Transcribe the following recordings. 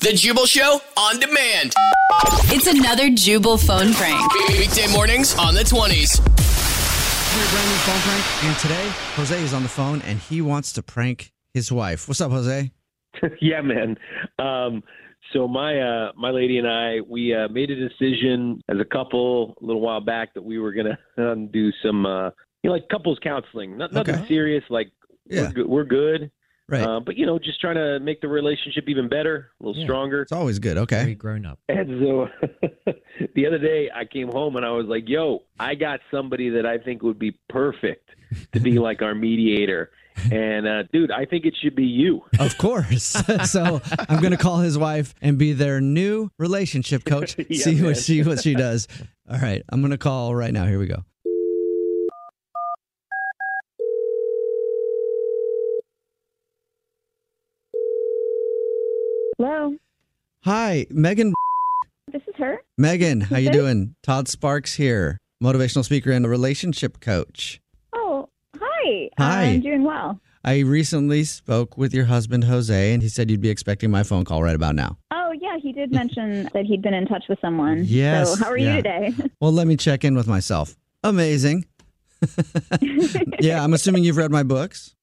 The Jubal Show on demand. It's another Jubal phone prank. Weekday mornings on the 20s. Here, brand new phone prank. And today, Jose is on the phone and he wants to prank his wife. What's up, Jose? yeah, man. Um, so my uh, my lady and I we uh, made a decision as a couple a little while back that we were gonna um, do some uh, you know like couples counseling. Not, nothing Okay. serious. Like Yeah. we're good. We're good. Right. Uh, but you know, just trying to make the relationship even better, a little Yeah. stronger. It's always good. Okay. grown up. And so the other day I came home and I was like, yo, I got somebody that I think would be perfect to be like our mediator. And uh, dude, I think it should be you. Of course. so I'm going to call his wife and be their new relationship coach. Yeah, see man. what she what she does. All right. I'm going to call right now. Here we go. Hello, Hi, Megan. this is her. Megan, how you doing? Todd Sparks here, motivational speaker and a relationship coach. Oh, hi. Uh, hi. I'm doing well. I recently spoke with your husband Jose, and he said you'd be expecting my phone call right about now. Oh, yeah, he did mention that he'd been in touch with someone. Yes, So, how are yeah. you today? Well, let me check in with myself. Amazing. yeah, I'm assuming you've read my books.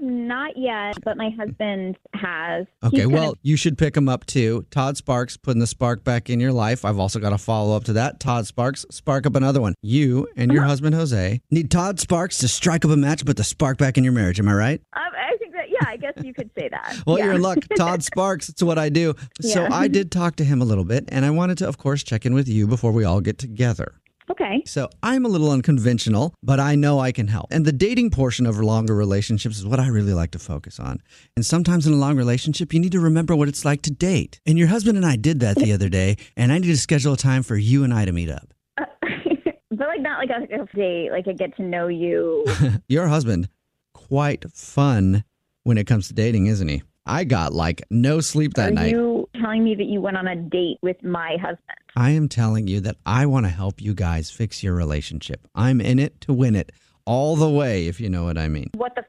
Have not yet, but my husband has. Okay, well, of- you should pick him up too. Todd Sparks putting the spark back in your life. I've also got a follow up to that. Todd Sparks, spark up another one. You and your husband Jose need Todd Sparks to strike up a match, put the spark back in your marriage. Am I right? um, I think that, yeah, I guess you could say that. Well, yeah. you're in luck. Todd Sparks, it's what I do. So Yeah. I did talk to him a little bit, and I wanted to, of course, check in with you before we all get together. Okay. So I'm a little unconventional, but I know I can help. And the dating portion of longer relationships is what I really like to focus on. And sometimes in a long relationship, you need to remember what it's like to date. And your husband and I did that the other day, and I need to schedule a time for you and I to meet up. Uh, but like not like a, a date, like a get to know you. Your husband, quite fun when it comes to dating, isn't he? I got like no sleep that are night. you telling me that you went on a date with my husband? I am telling you that I want to help you guys fix your relationship. I'm in it to win it all the way, if you know what I mean. What the? F-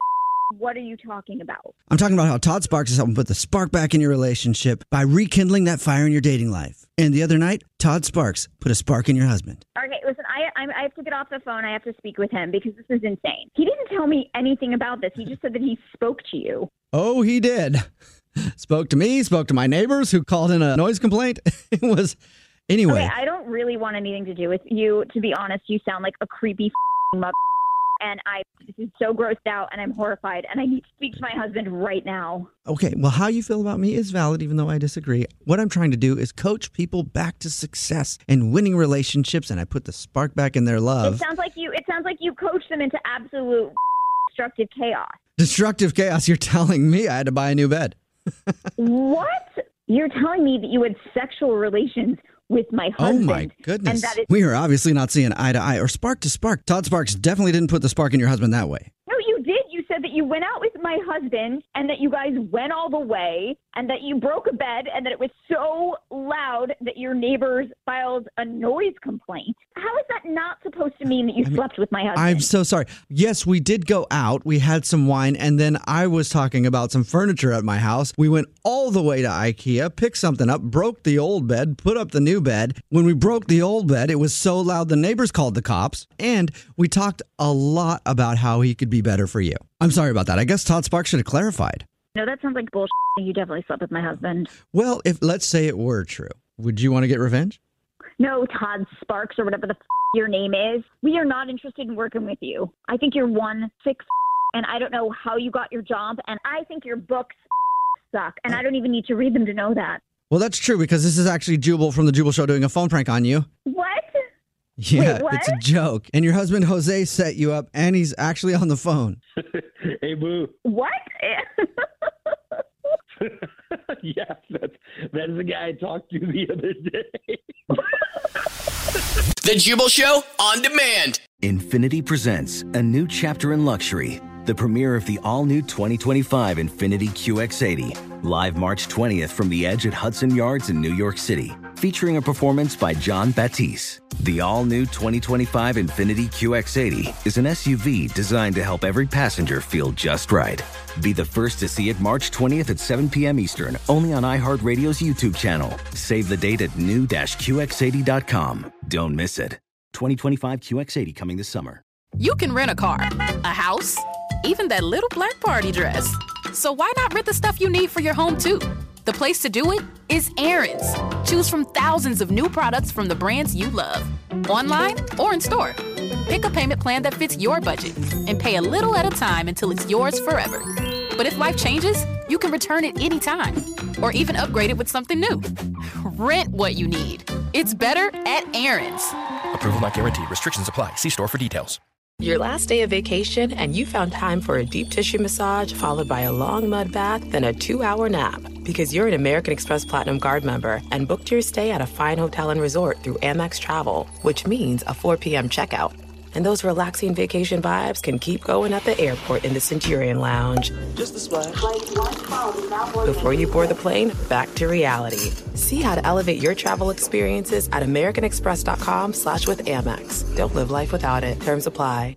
what are you talking about? I'm talking about how Todd Sparks is helping put the spark back in your relationship by rekindling that fire in your dating life. And the other night, Todd Sparks put a spark in your husband. Okay, listen, I, I I have to get off the phone. I have to speak with him because this is insane. He didn't tell me anything about this. He just said that he spoke to you. Oh, he did. Spoke to me, spoke to my neighbors who called in a noise complaint. it was, anyway. Okay, I don't really want anything to do with you. To be honest, you sound like a creepy mother. And I this is so grossed out, and I'm horrified, and I need to speak to my husband right now. Okay, well, how you feel about me is valid, even though I disagree. What I'm trying to do is coach people back to success and winning relationships, and I put the spark back in their love. It sounds like you. It sounds like you coach them into absolute destructive chaos. Destructive chaos. You're telling me I had to buy a new bed. What? You're telling me that you had sexual relations with my husband. Oh my goodness. And that is we are obviously not seeing eye to eye or spark to spark. Todd Sparks definitely didn't put the spark in your husband that way. no, you did. You said that you went out with my husband and that you guys went all the way and that you broke a bed and that it was so loud that your neighbors filed a noise complaint. How is that not supposed to mean that you slept with my husband? I'm so sorry. Yes, we did go out. We had some wine, and then I was talking about some furniture at my house. We went all the way to IKEA, picked something up, broke the old bed, put up the new bed. When we broke the old bed, it was so loud the neighbors called the cops, and we talked a lot about how he could be better for you. I'm sorry about that. I guess Todd Sparks should have clarified. No, that sounds like bullshit. You definitely slept with my husband. Well, if let's say it were true, would you want to get revenge? No, Todd Sparks or whatever the f- your name is. We are not interested in working with you. I think you're one sick f- and I don't know how you got your job and I think your books suck and I don't even need to read them to know that. Well, that's true because this is actually Jubal from the Jubal Show doing a phone prank on you. What? Yeah, what? it's a joke. And your husband Jose set you up, and he's actually on the phone. hey, boo. What? yes, that's that is the guy I talked to the other day. The Jubal Show on demand. Infiniti presents a new chapter in luxury, the premiere of the all new 2025 Infiniti QX80, live March 20th from the edge at Hudson Yards in New York City, featuring a performance by Jon Batiste. The all new 2025 Infiniti QX80 is an SUV designed to help every passenger feel just right. Be the first to see it March 20th at 7 p.m. Eastern, only on iHeartRadio's YouTube channel. Save the date at new-QX80.com. Don't miss it. 2025 QX80 coming this summer. You can rent a car, a house, even that little black party dress. So why not rent the stuff you need for your home too? The place to do it is Aaron's. Choose from thousands of new products from the brands you love, online or in store. Pick a payment plan that fits your budget and pay a little at a time until it's yours forever. But if life changes, you can return it anytime or even upgrade it with something new. Rent what you need. It's better at Aaron's. Approval not guaranteed. Restrictions apply. See store for details. Your last day of vacation, and you found time for a deep tissue massage followed by a long mud bath, then a two hour nap. Because you're an American Express Platinum Card member and booked your stay at a fine hotel and resort through Amex Travel, which means a 4 p.m. checkout. And those relaxing vacation vibes can keep going at the airport in the Centurion Lounge. Just a splash. Before you board the plane, back to reality. See how to elevate your travel experiences at americanexpress.com slash with Amex. Don't live life without it. Terms apply.